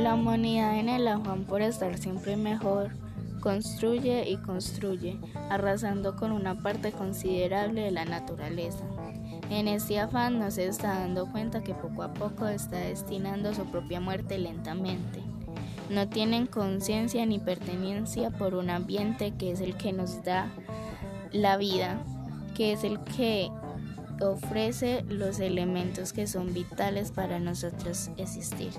La humanidad en el afán por estar siempre mejor construye y construye, arrasando con una parte considerable de la naturaleza. En este afán no se está dando cuenta que poco a poco está destinando su propia muerte lentamente. No tienen conciencia ni pertenencia por un ambiente que es el que nos da la vida, que es el que ofrece los elementos que son vitales para nosotros existir.